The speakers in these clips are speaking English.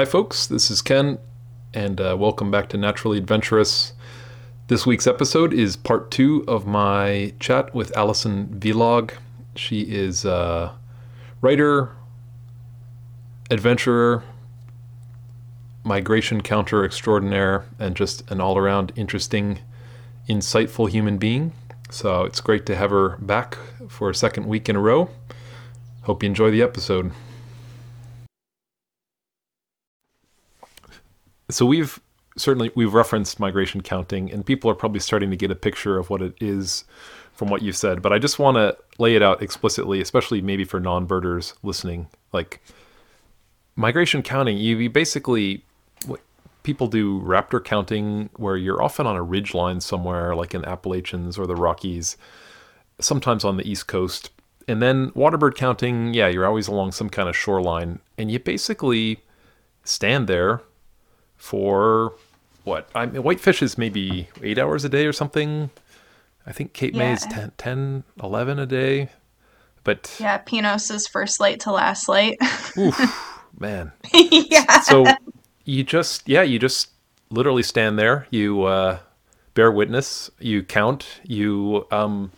Hi, folks. This is Ken, and uh, welcome back to Naturally Adventurous. This week's episode is part two of my chat with Alison Világ. She is a writer, adventurer, migration counter extraordinaire, and just an all around interesting, insightful human being. So it's great to have her back for a second week in a row. Hope you enjoy the episode. So we've certainly we've referenced migration counting and people are probably starting to get a picture of what it is from what you've said, but I just want to lay it out explicitly, especially maybe for non-birders listening. Like migration counting, you, you basically what people do raptor counting where you're often on a ridge line somewhere like in Appalachians or the Rockies, sometimes on the East Coast. And then waterbird counting, yeah, you're always along some kind of shoreline and you basically stand there for what? I mean, Whitefish is maybe eight hours a day or something. I think Cape May is 10, 10, 11 a day. But yeah, Pinos is first light to last light. oof, man. yeah. So you just, yeah, you just literally stand there. You uh, bear witness. You count. You um,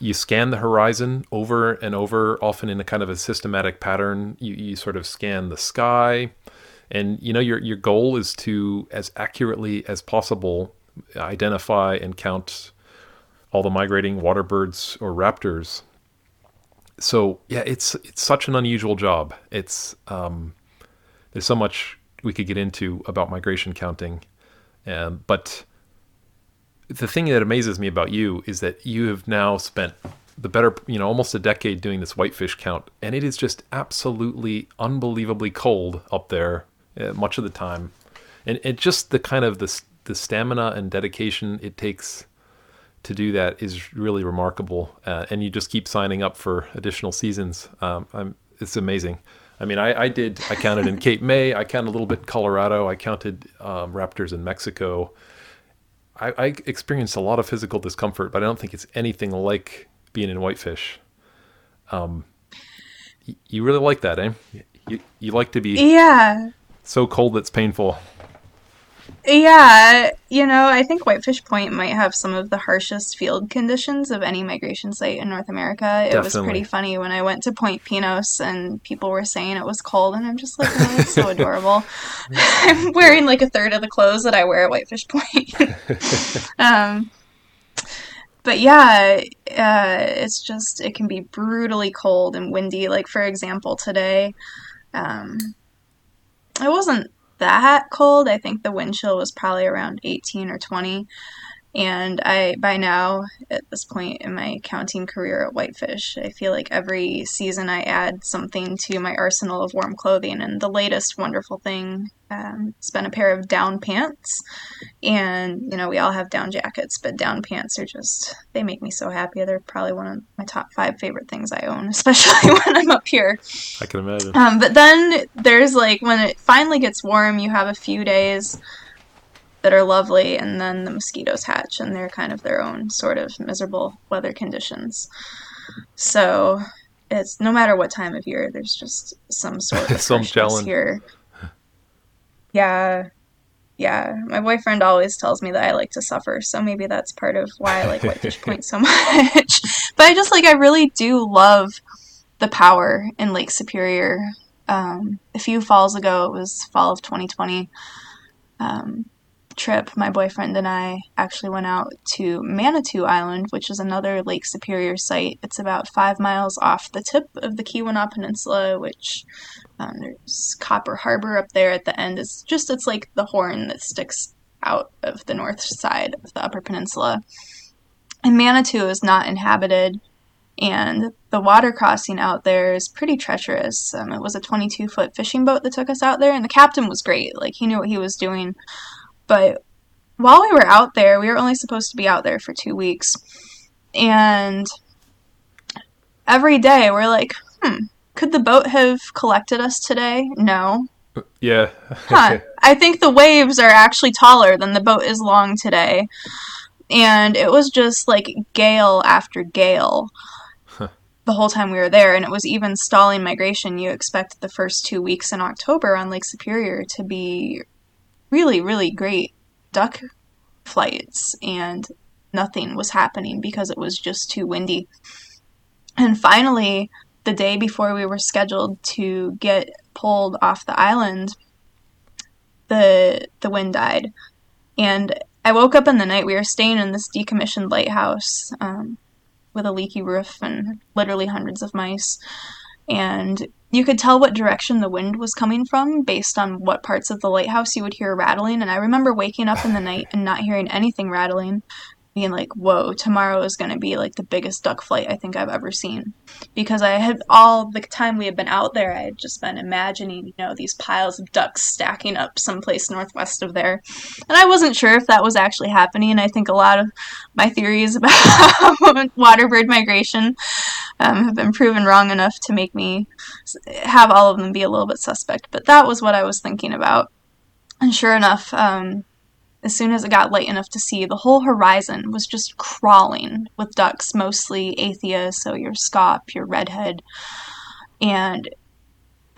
you scan the horizon over and over, often in a kind of a systematic pattern. You you sort of scan the sky and you know your your goal is to as accurately as possible identify and count all the migrating water birds or raptors. So yeah, it's it's such an unusual job. It's um, there's so much we could get into about migration counting, um, but the thing that amazes me about you is that you have now spent the better, you know, almost a decade doing this Whitefish count, and it is just absolutely unbelievably cold up there much of the time, and it just the kind of the the stamina and dedication it takes to do that is really remarkable. Uh, and you just keep signing up for additional seasons. Um, I'm, it's amazing. I mean, I, I, did. I counted in Cape May. I counted a little bit Colorado. I counted um, raptors in Mexico. I, I, experienced a lot of physical discomfort, but I don't think it's anything like being in Whitefish. Um, you really like that, eh? You, you like to be yeah so cold it's painful. Yeah, you know, I think Whitefish Point might have some of the harshest field conditions of any migration site in North America. It Definitely. was pretty funny when I went to Point Pinos and people were saying it was cold, and I'm just like, oh, that's so adorable. I'm wearing like a third of the clothes that I wear at Whitefish Point. um, but yeah, uh, it's just, it can be brutally cold and windy. Like, for example, today, um, it wasn't that cold. I think the wind chill was probably around 18 or 20. And I, by now, at this point in my counting career at Whitefish, I feel like every season I add something to my arsenal of warm clothing. And the latest wonderful thing um, has been a pair of down pants. And, you know, we all have down jackets, but down pants are just, they make me so happy. They're probably one of my top five favorite things I own, especially when I'm up here. I can imagine. Um, but then there's like, when it finally gets warm, you have a few days that are lovely, and then the mosquitoes hatch, and they're kind of their own sort of miserable weather conditions. So it's no matter what time of year, there's just some sort of some challenge here. Yeah, yeah. My boyfriend always tells me that I like to suffer, so maybe that's part of why I like Whitefish Point so much. but I just like I really do love the power in Lake Superior. Um, a few falls ago, it was fall of 2020. Um, trip, my boyfriend and I actually went out to Manitou Island, which is another Lake Superior site. It's about five miles off the tip of the Keweenaw Peninsula, which um, there's Copper Harbor up there at the end. It's just, it's like the horn that sticks out of the north side of the Upper Peninsula. And Manitou is not inhabited, and the water crossing out there is pretty treacherous. Um, it was a 22 foot fishing boat that took us out there, and the captain was great. Like, he knew what he was doing. But while we were out there, we were only supposed to be out there for two weeks. And every day we're like, hmm, could the boat have collected us today? No. Yeah. huh. I think the waves are actually taller than the boat is long today. And it was just like gale after gale. the whole time we were there, and it was even stalling migration. You expect the first two weeks in October on Lake Superior to be really, really great duck flights, and nothing was happening because it was just too windy. And finally, the day before we were scheduled to get pulled off the island, the the wind died, and I woke up in the night. We were staying in this decommissioned lighthouse um, with a leaky roof and literally hundreds of mice, and you could tell what direction the wind was coming from based on what parts of the lighthouse you would hear rattling. And I remember waking up in the night and not hearing anything rattling being like, whoa, tomorrow is going to be like the biggest duck flight I think I've ever seen. Because I had all the time we had been out there, I had just been imagining, you know, these piles of ducks stacking up someplace northwest of there. And I wasn't sure if that was actually happening. I think a lot of my theories about waterbird migration um, have been proven wrong enough to make me have all of them be a little bit suspect. But that was what I was thinking about. And sure enough, um, as soon as it got light enough to see, the whole horizon was just crawling with ducks, mostly Aythya, so your scaup, your redhead. And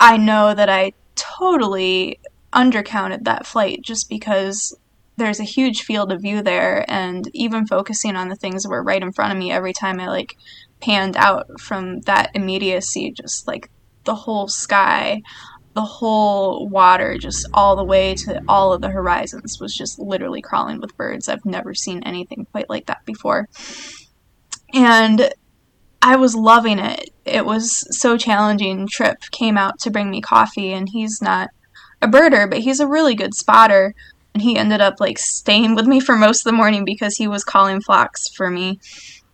I know that I totally undercounted that flight just because there's a huge field of view there and even focusing on the things that were right in front of me every time I like panned out from that immediacy just like the whole sky the whole water, just all the way to all of the horizons, was just literally crawling with birds. I've never seen anything quite like that before. And I was loving it. It was so challenging. Trip came out to bring me coffee, and he's not a birder, but he's a really good spotter. And he ended up like staying with me for most of the morning because he was calling flocks for me.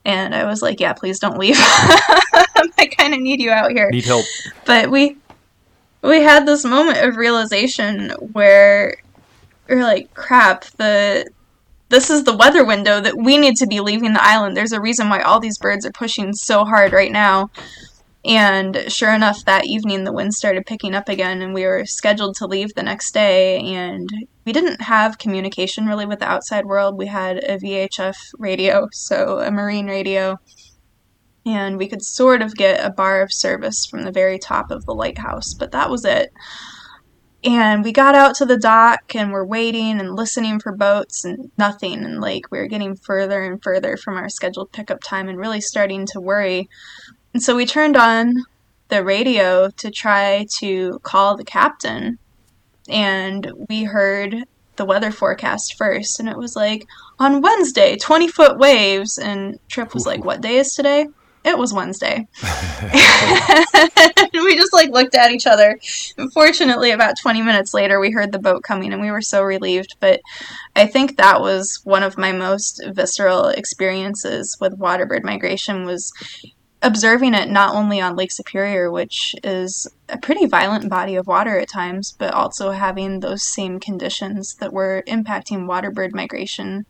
And I was like, yeah, please don't leave. I kind of need you out here. Need help. But we we had this moment of realization where we're like, crap, the this is the weather window that we need to be leaving the island. There's a reason why all these birds are pushing so hard right now. And sure enough, that evening the wind started picking up again, and we were scheduled to leave the next day. And we didn't have communication really with the outside world. We had a VHF radio, so a marine radio and we could sort of get a bar of service from the very top of the lighthouse, but that was it. And we got out to the dock and we're waiting and listening for boats and nothing. And like we were getting further and further from our scheduled pickup time and really starting to worry. And so we turned on the radio to try to call the captain. And we heard the weather forecast first. And it was like, on Wednesday, 20 foot waves. And Trip was like, what day is today? it was Wednesday. we just like looked at each other. Fortunately, about 20 minutes later, we heard the boat coming and we were so relieved. But I think that was one of my most visceral experiences with waterbird migration was observing it not only on Lake Superior, which is a pretty violent body of water at times, but also having those same conditions that were impacting waterbird migration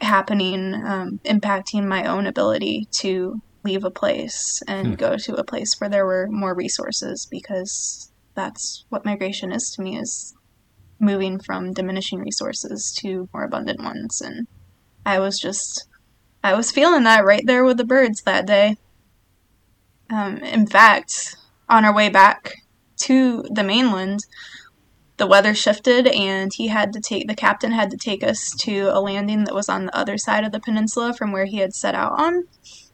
happening, um, impacting my own ability to leave a place and hmm. go to a place where there were more resources because that's what migration is to me is moving from diminishing resources to more abundant ones and i was just i was feeling that right there with the birds that day. Um, in fact on our way back to the mainland the weather shifted and he had to take the captain had to take us to a landing that was on the other side of the peninsula from where he had set out on.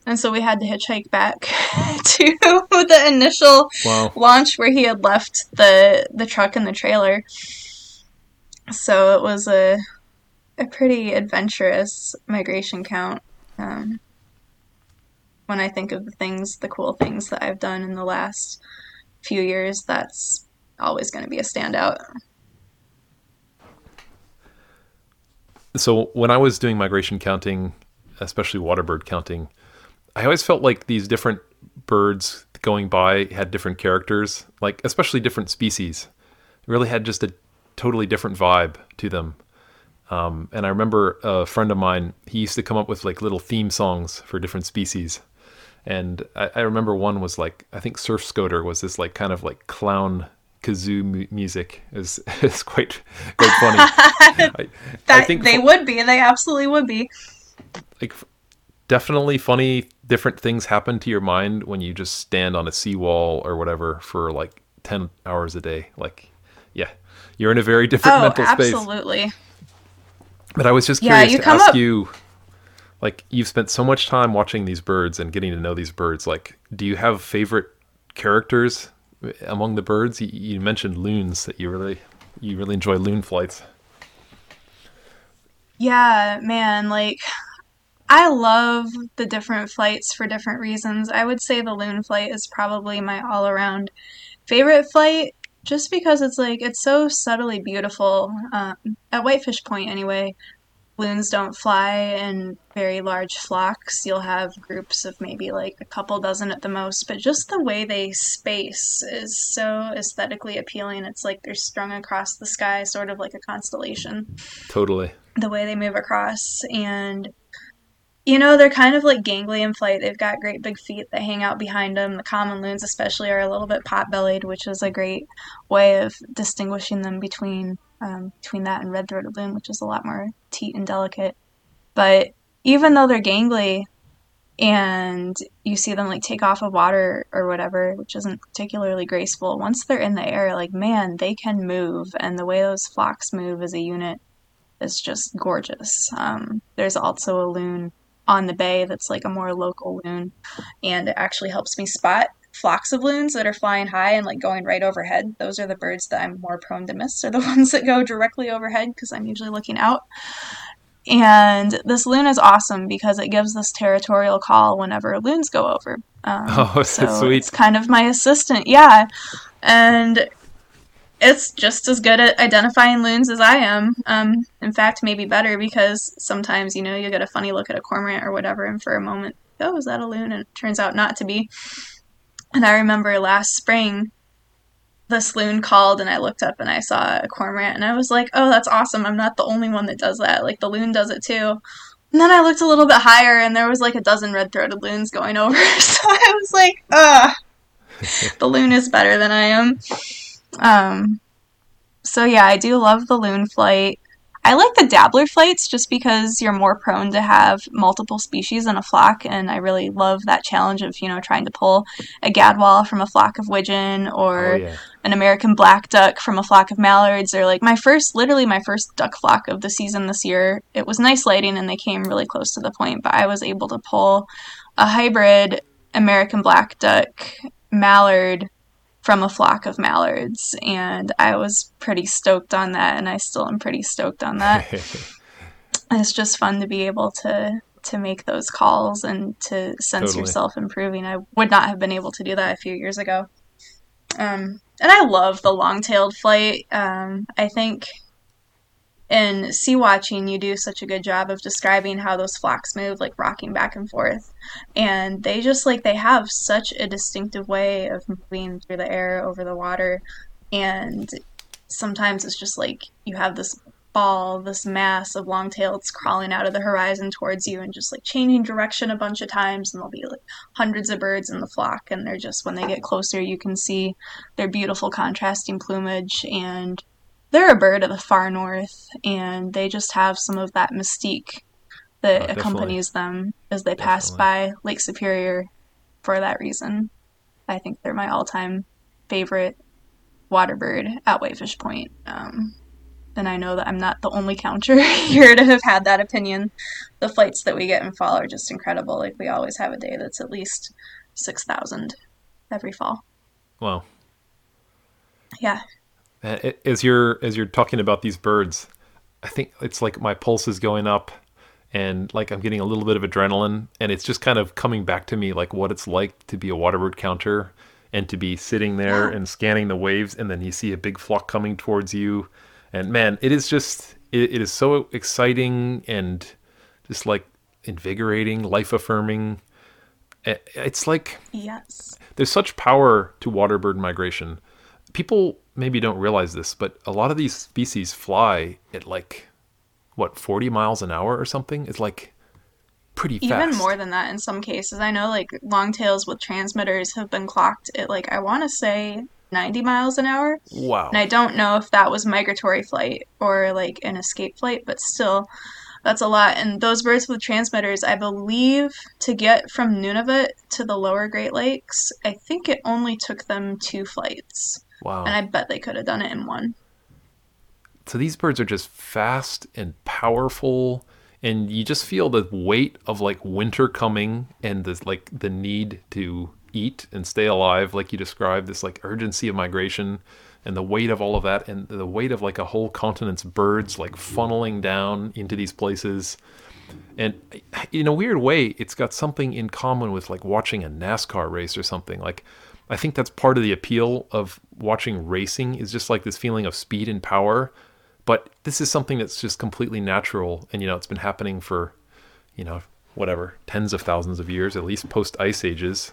And so we had to hitchhike back to the initial wow. launch where he had left the the truck and the trailer. So it was a a pretty adventurous migration count um, when i think of the things the cool things that i've done in the last few years that's always going to be a standout. So when I was doing migration counting, especially waterbird counting, I always felt like these different birds going by had different characters, like especially different species. really had just a totally different vibe to them. Um, and I remember a friend of mine, he used to come up with like little theme songs for different species. And I, I remember one was like, I think Surf Scoter was this like kind of like clown kazoo mu- music is is quite quite funny. I, that, I think they would be. They absolutely would be. Like definitely funny different things happen to your mind when you just stand on a seawall or whatever for like 10 hours a day like yeah you're in a very different Oh, mental space absolutely. But i was just Yeah, curious you to ask up- you like you've spent so much time watching these birds and getting to know these birds like do you have favorite characters among the birds? You, you mentioned loons that you really you really enjoy loon flights. Yeah, man, like I love the different flights for different reasons. I would say the loon flight is probably my all around favorite flight just because it's like it's so subtly beautiful. Um, at Whitefish Point, anyway, loons don't fly in very large flocks. You'll have groups of maybe like a couple dozen at the most, but just the way they space is so aesthetically appealing. It's like they're strung across the sky, sort of like a constellation totally the way they move across and you know they're kind of like gangly in flight. They've got great big feet that hang out behind them the common loons especially are a little bit pot-bellied which is a great way of distinguishing them between um, between that and red-throated loon which is a lot more teat and delicate. But even though they're gangly and you see them like take off of water or whatever which isn't particularly graceful once they're in the air like man they can move. And the way those flocks move as a unit is just gorgeous. Um, there's also a loon on the bay that's like a more local loon, and it actually helps me spot flocks of loons that are flying high and like going right overhead. Those are the birds that I'm more prone to miss, are the ones that go directly overhead because I'm usually looking out. And this loon is awesome because it gives this territorial call whenever loons go over. Um, Oh, so sweet. it's kind of my assistant, yeah. And it's just as good at identifying loons as I am. Um, in fact, maybe better because sometimes you know you get a funny look at a cormorant or whatever, and for a moment, oh, is that a loon? And it turns out not to be. And I remember last spring, this loon called, and I looked up and I saw a cormorant, and I was like, oh, that's awesome. I'm not the only one that does that. Like the loon does it too. And then I looked a little bit higher, and there was like a dozen red-throated loons going over. so I was like, ugh, the loon is better than I am. Um, so yeah, I do love the loon flight. I like the dabbler flights just because you're more prone to have multiple species in a flock, and I really love that challenge of you know trying to pull a gadwall from a flock of widgeon or oh yeah an American black duck from a flock of mallards, or like my first, literally my first duck flock of the season this year. It was nice lighting and they came really close to the point, but I was able to pull a hybrid American black duck mallard from a flock of mallards, and I was pretty stoked on that, and I still am pretty stoked on that. it's just fun to be able to to make those calls and to sense Totally. yourself improving. I would not have been able to do that a few years ago. Um, and I love the long-tailed flight. Um, I think in sea watching, you do such a good job of describing how those flocks move, like rocking back and forth. And they just like they have such a distinctive way of moving through the air over the water. And sometimes it's just like you have this ball, this mass of long-taileds crawling out of the horizon towards you and just like changing direction a bunch of times and there'll be like hundreds of birds in the flock and they're just when they get closer you can see their beautiful contrasting plumage and they're a bird of the far north and they just have some of that mystique that Oh, accompanies them as they pass by Lake Superior for that reason. I think they're my all-time favorite water bird at Whitefish Point. Um, and I know that I'm not the only counter here to have had that opinion. The flights that we get in fall are just incredible. Like we always have a day that's at least six thousand every fall. wow Yeah. As you're as you're talking about these birds i think it's like my pulse is going up and like i'm getting a little bit of adrenaline and it's just kind of coming back to me like what it's like to be a waterbird counter and to be sitting there Yeah. and scanning the waves and then you see a big flock coming towards you and man it is just it, it is so exciting and just like invigorating life affirming it's like Yes. there's such power to waterbird migration. People maybe don't realize this, but a lot of these species fly at like what 40 miles an hour or something. It's like pretty fast. Even more than that in some cases. I know like longtails with transmitters have been clocked at like I want to say 90 miles an hour. Wow. And I don't know if that was migratory flight or like an escape flight, but still, That's a lot. And those birds with transmitters, I believe, to get from Nunavut to the lower Great Lakes, I think it only took them two flights. Wow. And I bet they could have done it in one. So these birds are just fast and powerful and you just feel the weight of like winter coming and the like the need to eat and stay alive like you described this like urgency of migration and the weight of all of that and the weight of like a whole continent's birds like funneling down into these places and in a weird way it's got something in common with like watching a NASCAR race or something like I think that's part of the appeal of watching racing is just like this feeling of speed and power. But this is something that's just completely natural and you know it's been happening for you know whatever tens of thousands of years at least post ice ages.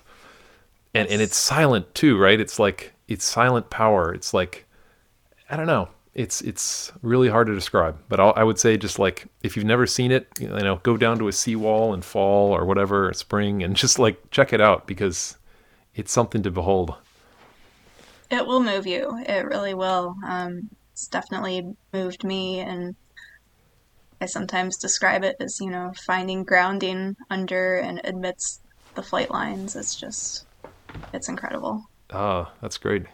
And and it's silent too right? It's like it's silent power. It's like i don't know. It's it's really hard to describe. But I'll, i would say just like if you've never seen it you know go down to a seawall and fall or whatever spring and just like check it out because it's something to behold it will move you it really will um, it's definitely moved me and I sometimes describe it as, you know, finding grounding under and amidst the flight lines. It's just, it's incredible. Ah, that's great.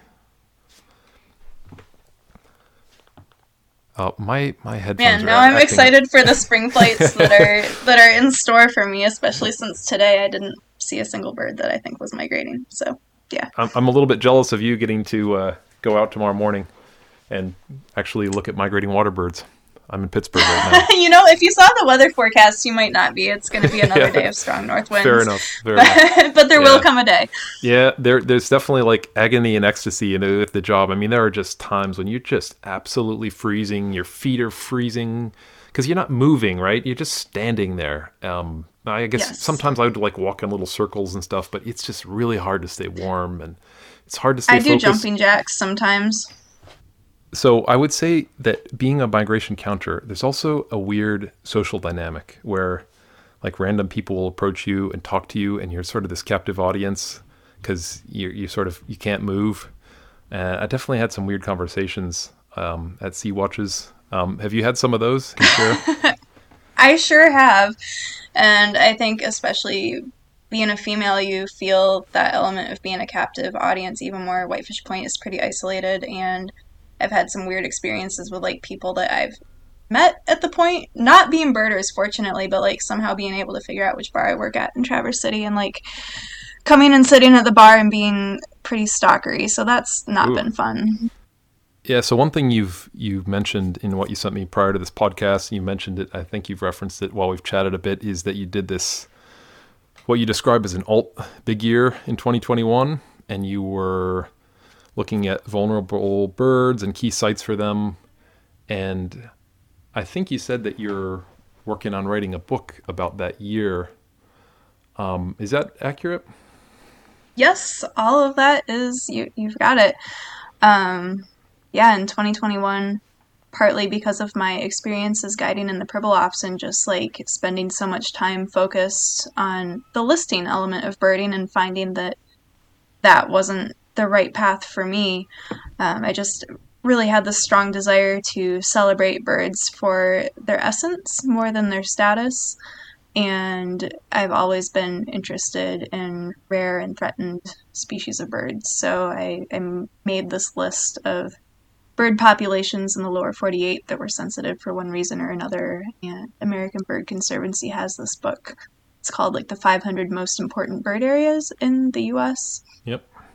Uh, my my headphones. Man, now I'm excited for the spring flights that are that are in store for me. Especially since today I didn't see a single bird that I think was migrating. So yeah, I'm, I'm a little bit jealous of you getting to uh, go out tomorrow morning and actually look at migrating water birds. I'm in Pittsburgh right now. you know, if you saw the weather forecast, you might not be. It's going to be another yeah. day of strong north winds. Fair enough. Fair but, enough. but there yeah. will come a day. Yeah, there, there's definitely like agony and ecstasy in with the job. I mean, there are just times when you're just absolutely freezing. Your feet are freezing because you're not moving, right? You're just standing there. Um, I guess yes. sometimes I would like walk in little circles and stuff, but it's just really hard to stay warm and it's hard to stay. I do focused. jumping jacks sometimes so I would say that being a migration counter, there's also a weird social dynamic where like random people will approach you and talk to you and you're sort of this captive audience because you you sort of you can't move. Uh, I definitely had some weird conversations um, at Sea Watches. Um, have you had some of those? I sure have, and I think especially being a female, you feel that element of being a captive audience even more. Whitefish Point is pretty isolated, and I've had some weird experiences with like people that I've met at the point, not being birders, fortunately, but like somehow being able to figure out which bar I work at in Traverse City and like coming and sitting at the bar and being pretty stalkery. So that's not Ooh. been fun. Yeah, so one thing you've you've mentioned in what you sent me prior to this podcast, you mentioned it, I think you've referenced it while we've chatted a bit, is that you did this what you describe as an alt big year in 2021 and you were looking at vulnerable birds and key sites for them. And I think you said that you're working on writing a book about that year. Um, is that accurate? Yes, all of that is you. You've got it. Um, yeah, in 2021, partly because of my experiences guiding in the Pribilofs and just like spending so much time focused on the listing element of birding and finding that that wasn't the right path for me. Um, I just really had this strong desire to celebrate birds for their essence more than their status. And I've always been interested in rare and threatened species of birds. So I, I made this list of bird populations in the lower 48 that were sensitive for one reason or another. And American Bird Conservancy has this book. It's called like the 500 most important bird areas in the US.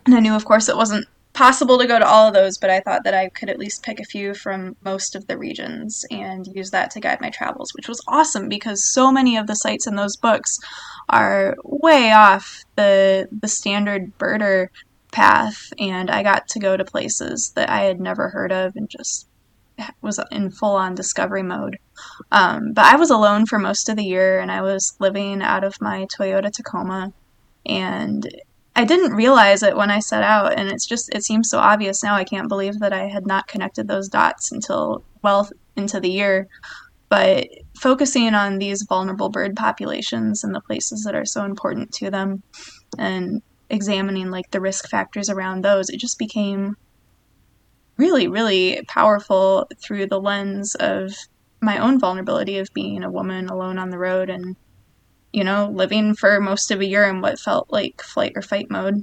And I knew, of course, it wasn't possible to go to all of those, but I thought that I could at least pick a few from most of the regions and use that to guide my travels, which was awesome because so many of the sites in those books are way off the the standard birder path and I got to go to places that I had never heard of and just was in full on discovery mode. Um, but I was alone for most of the year and I was living out of my Toyota Tacoma and I didn't realize it when I set out, and it's just it seems so obvious now. I can't believe that I had not connected those dots until well into the year. But focusing on these vulnerable bird populations and the places that are so important to them, and examining like the risk factors around those, it just became really, really powerful through the lens of my own vulnerability of being a woman alone on the road and you know living for most of a year in what felt like flight or fight mode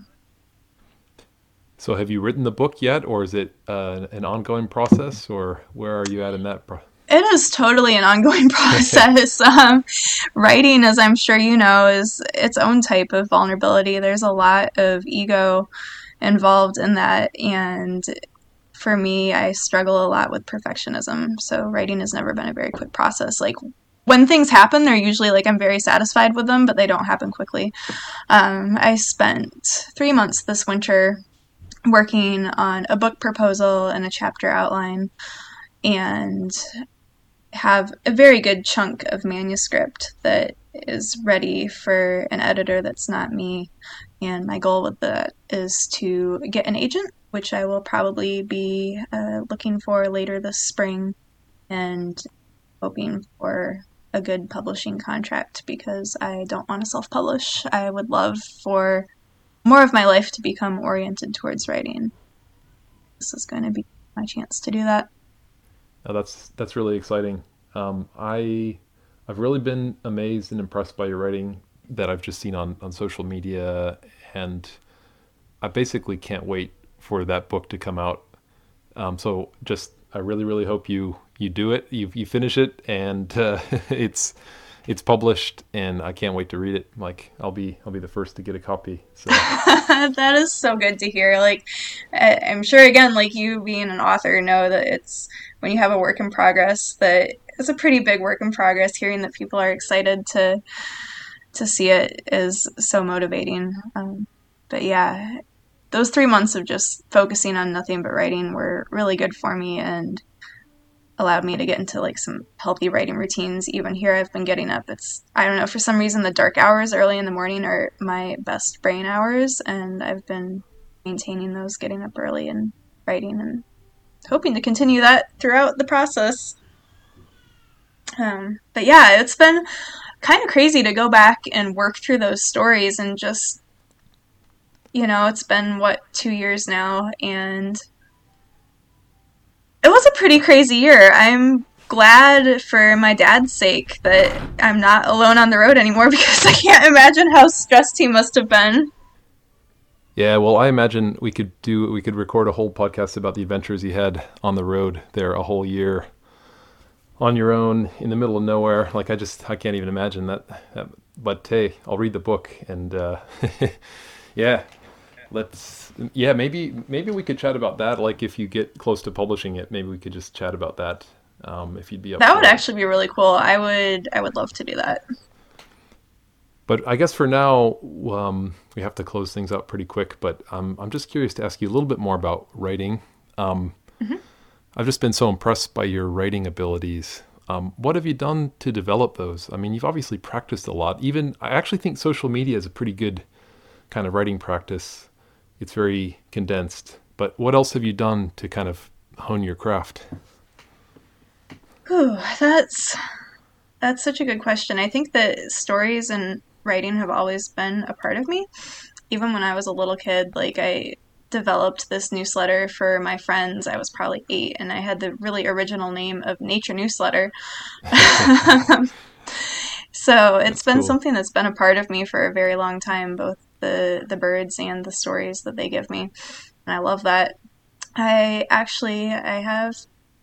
so have you written the book yet or is it uh, an ongoing process or where are you at in that pro- it is totally an ongoing process. um, writing, as I'm sure you know, is its own type of vulnerability. There's a lot of ego involved in that. And for me, I struggle a lot with perfectionism. So writing has never been a very quick process. Like when things happen, they're usually like I'm very satisfied with them, but they don't happen quickly. Um, I spent three months this winter working on a book proposal and a chapter outline. And have a very good chunk of manuscript that is ready for an editor that's not me. And my goal with that is to get an agent, which I will probably be uh, looking for later this spring and hoping for a good publishing contract because I don't want to self publish. I would love for more of my life to become oriented towards writing. This is going to be my chance to do that. That's that's really exciting. Um, I I've really been amazed and impressed by your writing that I've just seen on on social media, and I basically can't wait for that book to come out. Um, so just I really really hope you you do it, you you finish it, and uh, it's it's published and I can't wait to read it. Like I'll be I'll be the first to get a copy. So that is so good to hear. Like I'm sure again, like you being an author, know that it's when you have a work in progress that it's a pretty big work in progress. Hearing that people are excited to to see it is so motivating. Um, but yeah, those three months of just focusing on nothing but writing were really good for me and allowed me to get into like some healthy writing routines. Even here, I've been getting up. It's I don't know for some reason the dark hours early in the morning are my best brain hours, and I've been maintaining those, getting up early and writing, and hoping to continue that throughout the process. Um, but yeah, it's been kind of crazy to go back and work through those stories and just you know it's been what two years now and it was a pretty crazy year. I'm glad for my dad's sake that I'm not alone on the road anymore because I can't imagine how stressed he must have been. Yeah, well, I imagine we could do we could record a whole podcast about the adventures he had on the road there a whole year on your own in the middle of nowhere. Like I just I can't even imagine that. but hey, I'll read the book and uh, yeah, let's yeah maybe maybe we could chat about that. Like if you get close to publishing it maybe we could just chat about that um, if you'd be up to that would it. actually be really cool. I would i would love to do that. But i guess for now um, we have to close things up pretty quick but um, i'm just curious to ask you a little bit more about writing. Um, mm-hmm. i've just been so impressed by your writing abilities. Um, what have you done to develop those? I mean you've obviously practiced a lot. Even i actually think social media is a pretty good kind of writing practice it's very condensed. But what else have you done to kind of hone your craft? Ooh, that's that's such a good question. I think that stories and writing have always been a part of me. Even when I was a little kid, like I developed this newsletter for my friends. I was probably eight, and I had the really original name of Nature Newsletter. so it's that's been cool. something that's been a part of me for a very long time, both the the birds and the stories that they give me, and I love that. I actually I have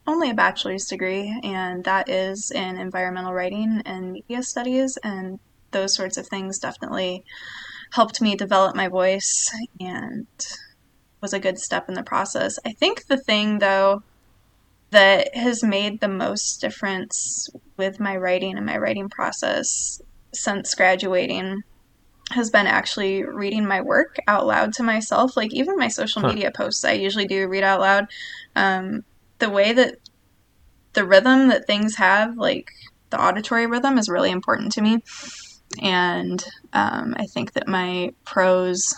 only a bachelor's degree, and that is in environmental writing and media studies, and those sorts of things definitely helped me develop my voice and was a good step in the process. I think the thing though that has made the most difference with my writing and my writing process since graduating has been actually reading my work out loud to myself. Like even my social huh. media posts, I usually do read out loud. Um, the way that the rhythm that things have, like the auditory rhythm, is really important to me. And um, I think that my prose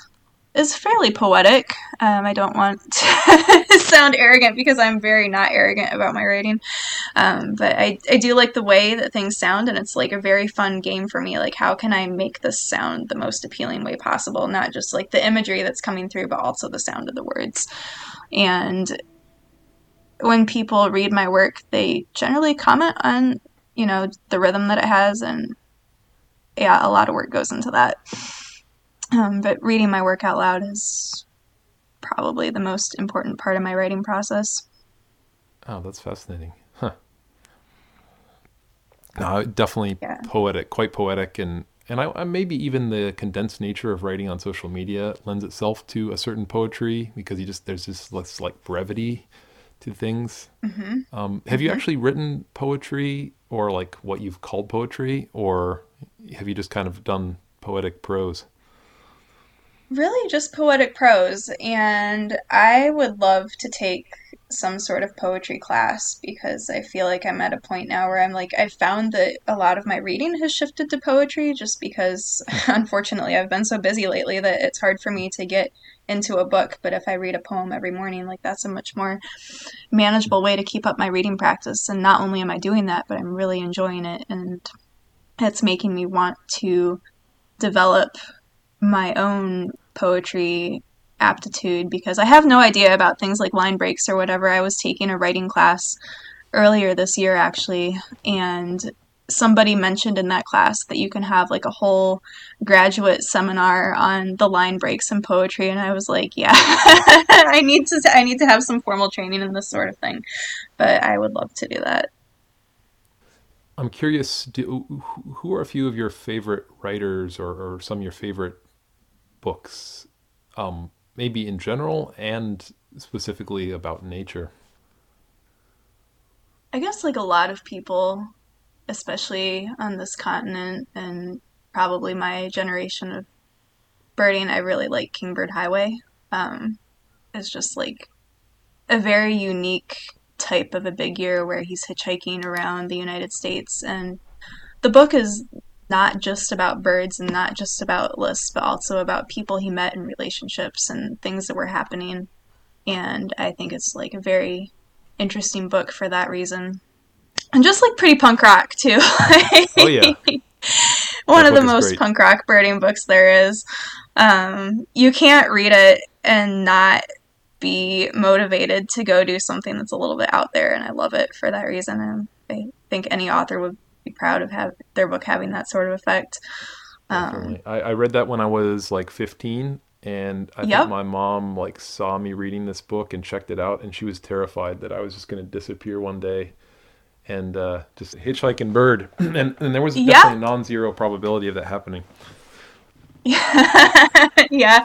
is fairly poetic. Um, I don't want to sound arrogant because I'm very not arrogant about my writing. Um, but I, I do like the way that things sound, and it's like a very fun game for me. Like, how can I make this sound the most appealing way possible? Not just like the imagery that's coming through, but also the sound of the words. And when people read my work, they generally comment on, you know, the rhythm that it has, and yeah, a lot of work goes into that. Um, but reading my work out loud is probably the most important part of my writing process. Oh, that's fascinating. Huh. No, definitely Yeah. poetic, quite poetic, and and I, I maybe even the condensed nature of writing on social media lends itself to a certain poetry because you just there's this less like brevity to things. hmm Um, have you actually written poetry or like what you've called poetry, or have you just kind of done poetic prose? Really, just poetic prose, and I would love to take some sort of poetry class because I feel like I'm at a point now where I'm like, I've found that a lot of my reading has shifted to poetry just because, unfortunately, I've been so busy lately that it's hard for me to get into a book. But if I read a poem every morning, like that's a much more manageable way to keep up my reading practice. And not only am I doing that, but I'm really enjoying it, and it's making me want to develop my own poetry aptitude because I have no idea about things like line breaks or whatever. I was taking a writing class earlier this year actually, and somebody mentioned in that class that you can have like a whole graduate seminar on the line breaks in poetry and I was like, yeah, I need to I need to have some formal training in this sort of thing. But I would love to do that. I'm curious, do, who are a few of your favorite writers or, or some of your favorite books, um, maybe in general and specifically about nature? I guess like a lot of people, especially on this continent and probably my generation of birding, I really like Kingbird Highway. Um, it's just like a very unique type of a big year where he's hitchhiking around the United States. And the book is not just about birds and not just about lists, but also about people he met and relationships and things that were happening. And I think it's like a very interesting book for that reason. And just like pretty punk rock too. Oh, yeah. One That of the most great. punk rock birding books there is. Um, you can't read it and not be motivated to go do something that's a little bit out there, and I love it for that reason. And I think any author would be proud of have their book having that sort of effect. Um, I, I read that when I was like 15, and I Yep. think my mom like saw me reading this book and checked it out, and she was terrified that I was just going to disappear one day and uh, just hitchhiking bird. and, and there was Yeah. definitely a non-zero probability of that happening. yeah,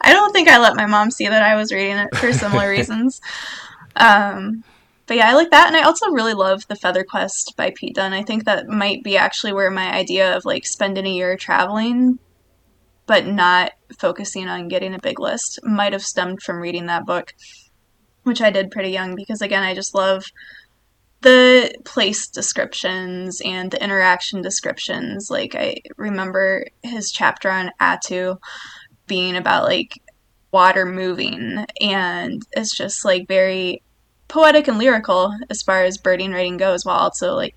I don't think I let my mom see that I was reading it for similar reasons. Um, but yeah, I like that, and I also really love The Feather Quest by Pete Dunne. I think that might be actually where my idea of like spending a year traveling, but not focusing on getting a big list, might have stemmed from reading that book, which I did pretty young because again, I just love the place descriptions and the interaction descriptions. Like I remember his chapter on Attu being about like water moving and it's just like very poetic and lyrical as far as birding writing goes while also like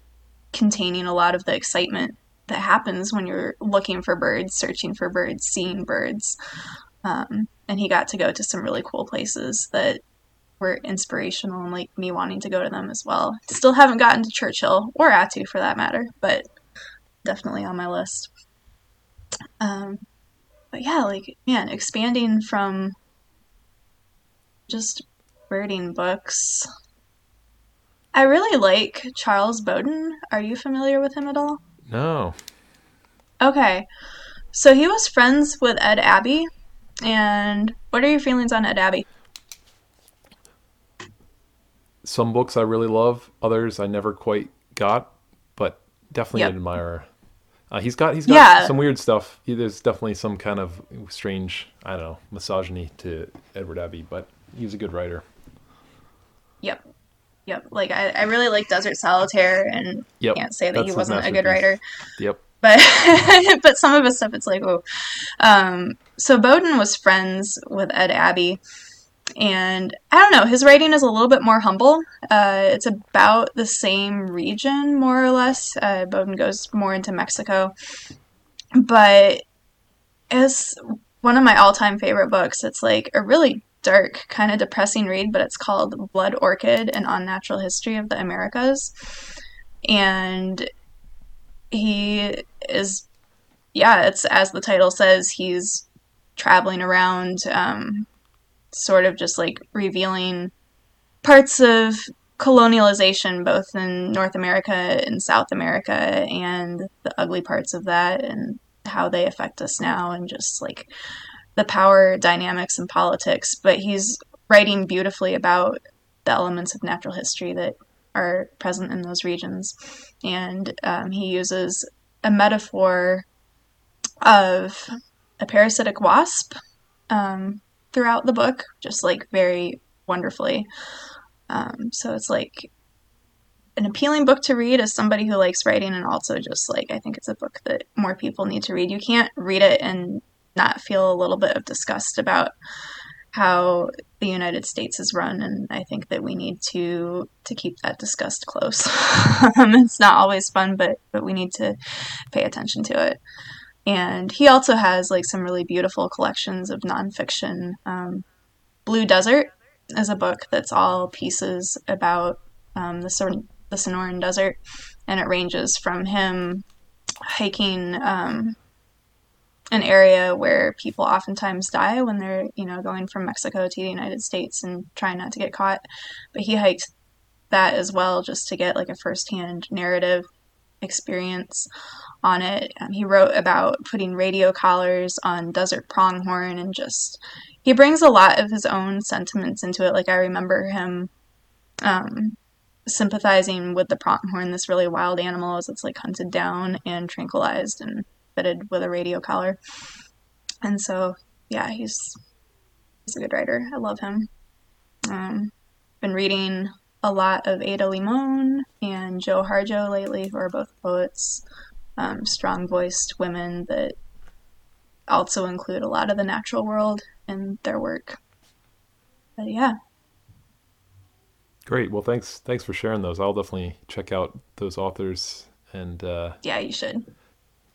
containing a lot of the excitement that happens when you're looking for birds, searching for birds, seeing birds. Um, and he got to go to some really cool places that were inspirational and like me wanting to go to them as well. Still haven't gotten to Churchill or Attu for that matter, but definitely on my list. Um, but yeah, like man, expanding from just birding books. I really like Charles Bowden. Are you familiar with him at all? No. Okay. So he was friends with Ed Abbey. And what are your feelings on Ed Abbey? Some books I really love, others I never quite got, but definitely Yep. an admirer. Uh, he's got he's got Yeah. some weird stuff. He, there's definitely some kind of strange, I don't know, misogyny to Edward Abbey, but he's a good writer. Yep. Yep. Like I, I really like Desert Solitaire and Yep. can't say that that's he wasn't a good writer. Yep. But but some of his stuff it's like, oh. Um so Bowden was friends with Ed Abbey and I don't know, his writing is a little bit more humble. Uh, it's about the same region, more or less. Uh, Bowden goes more into Mexico. But it's one of my all time favorite books, it's like a really dark, kind of depressing read, but it's called Blood Orchid An Unnatural History of the Americas. And he is, yeah, it's as the title says, he's traveling around, um, sort of just like revealing parts of colonialization both in North America and South America and the ugly parts of that and how they affect us now and just like the power dynamics and politics but he's writing beautifully about the elements of natural history that are present in those regions and um, he uses a metaphor of a parasitic wasp um, throughout the book just like very wonderfully um, so it's like an appealing book to read as somebody who likes writing, and also just like I think it's a book that more people need to read. You can't read it and not feel a little bit of disgust about how the United States is run, and I think that we need to to keep that disgust close. it's not always fun, but but we need to pay attention to it. And he also has like some really beautiful collections of nonfiction. Um, Blue Desert is a book that's all pieces about um, the, Son- the Sonoran Desert, and it ranges from him hiking um, an area where people oftentimes die when they're you know going from Mexico to the United States and trying not to get caught, but he hiked that as well just to get like a firsthand narrative experience on it. Um, he wrote about putting radio collars on desert pronghorn and just he brings a lot of his own sentiments into it. Like I remember him um, sympathizing with the pronghorn, this really wild animal, as it's like hunted down and tranquilized and fitted with a radio collar. And so, yeah, he's he's a good writer. I love him. Um, been reading a lot of Ada Limon and Joy Harjo lately, who are both poets, um, strong voiced women that also include a lot of the natural world in their work. But yeah. Great. Well, thanks. Thanks for sharing those. I'll definitely check out those authors. And uh, yeah, you should.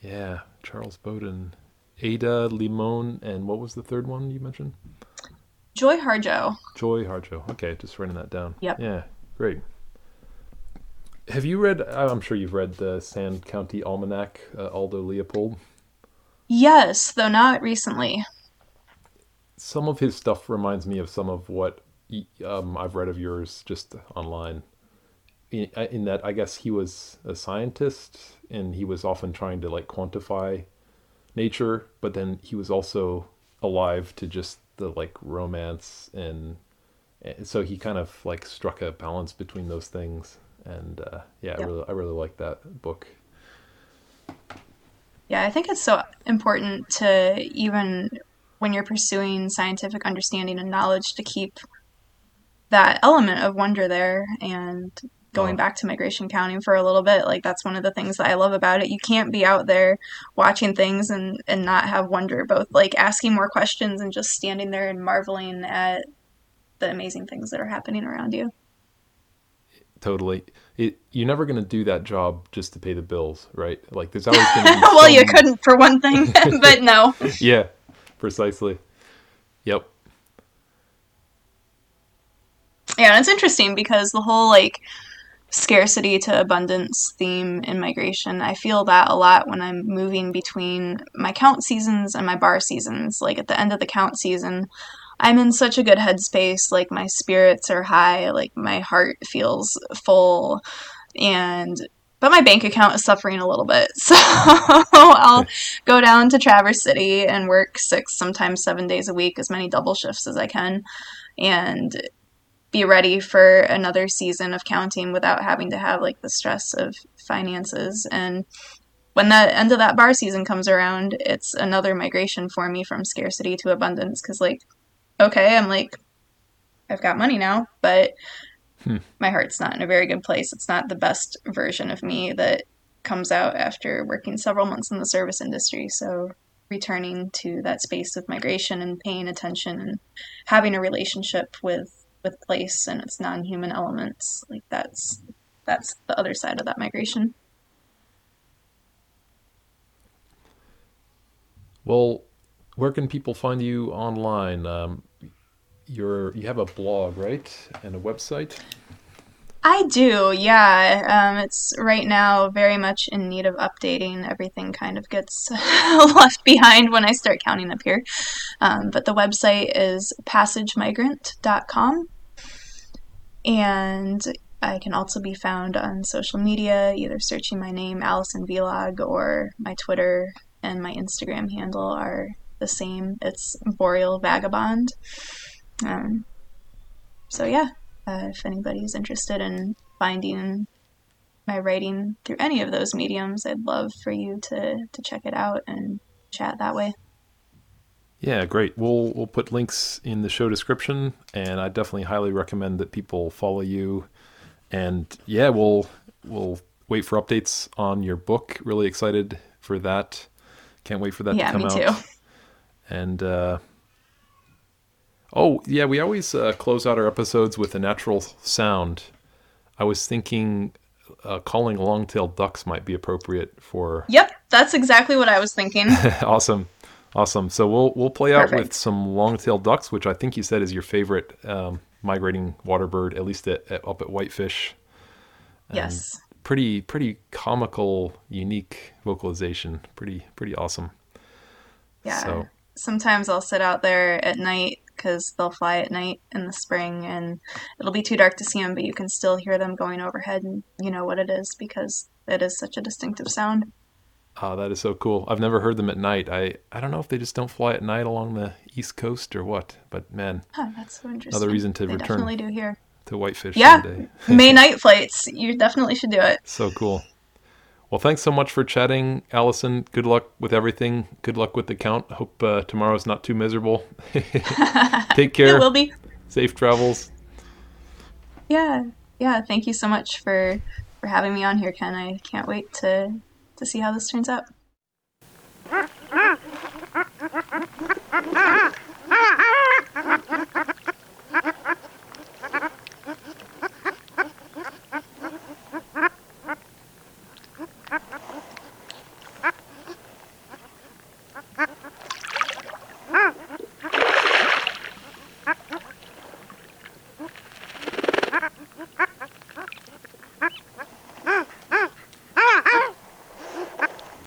Yeah, Charles Bowden, Ada Limon, and what was the third one you mentioned? Joy Harjo. Joy Harjo. Okay, just writing that down. Yep. Yeah, great. Have you read? I'm sure you've read the Sand County Almanac, uh, Aldo Leopold. Yes, though not recently some of his stuff reminds me of some of what um, I've read of yours just online. In, uh, that, I guess he was a scientist and he was often trying to like quantify nature, but then he was also alive to just the like romance and, and so he kind of like struck a balance between those things. And uh, yeah, yep. I really, I really like that book. Yeah, I think it's so important to even when you're pursuing scientific understanding and knowledge to keep that element of wonder there and going oh. back to migration counting for a little bit like that's one of the things that i love about it you can't be out there watching things and and not have wonder both like asking more questions and just standing there and marveling at the amazing things that are happening around you totally it, you're never going to do that job just to pay the bills right like there's always going to be well you couldn't for one thing but no yeah precisely. Yep. Yeah, and it's interesting because the whole like scarcity to abundance theme in migration, I feel that a lot when I'm moving between my count seasons and my bar seasons. Like at the end of the count season, I'm in such a good headspace, like my spirits are high, like my heart feels full. And but my bank account is suffering a little bit. So I'll go down to Traverse City and work six, sometimes seven days a week, as many double shifts as I can, and be ready for another season of counting without having to have like the stress of finances. And when the end of that bar season comes around, it's another migration for me from scarcity to abundance because, like, okay, I'm like, I've got money now, but hmm. my heart's not in a very good place. It's not the best version of me that comes out after working several months in the service industry. So returning to that space of migration and paying attention and having a relationship with with place and its non-human elements like that's that's the other side of that migration. Well where can people find you online? Um, you're you have a blog, right, and a website. I do, yeah. Um, it's right now very much in need of updating. Everything kind of gets left behind when I start counting up here. Um, but the website is passagemigrant.com. And I can also be found on social media, either searching my name, Alison Világ, or my Twitter and my Instagram handle are the same. It's Boreal Vagabond. Um, so yeah, uh, if anybody's interested in finding my writing through any of those mediums, I'd love for you to to check it out and chat that way. Yeah, great. We'll we'll put links in the show description, and I definitely highly recommend that people follow you. And yeah, we'll we'll wait for updates on your book. Really excited for that. Can't wait for that yeah, to come me out. too. And uh, oh yeah, we always uh, close out our episodes with a natural sound. I was thinking uh, calling long-tailed ducks might be appropriate for. Yep, that's exactly what I was thinking. awesome, awesome. So we'll we'll play out with some long-tailed ducks, which I think you said is your favorite um, migrating water bird, at least at, at, up at Whitefish. And yes. Pretty pretty comical, unique vocalization. Pretty pretty awesome. Yeah. So Sometimes I'll sit out there at night because they'll fly at night in the spring and it'll be too dark to see them, but you can still hear them going overhead and you know what it is because it is such a distinctive sound. Oh, that is so cool. I've never heard them at night. I, I don't know if they just don't fly at night along the East Coast or what, but man, Huh, that's so interesting. Another reason to they return. definitely do here. to Whitefish Yeah. May night flights. You definitely should do it. So cool. Well, thanks so much for chatting, Alison. Good luck with everything. Good luck with the count. Hope uh, tomorrow's not too miserable. Take care. It will be. Safe travels. Yeah. Yeah. Thank you so much for for having me on here, Ken. I can't wait to to see how this turns out.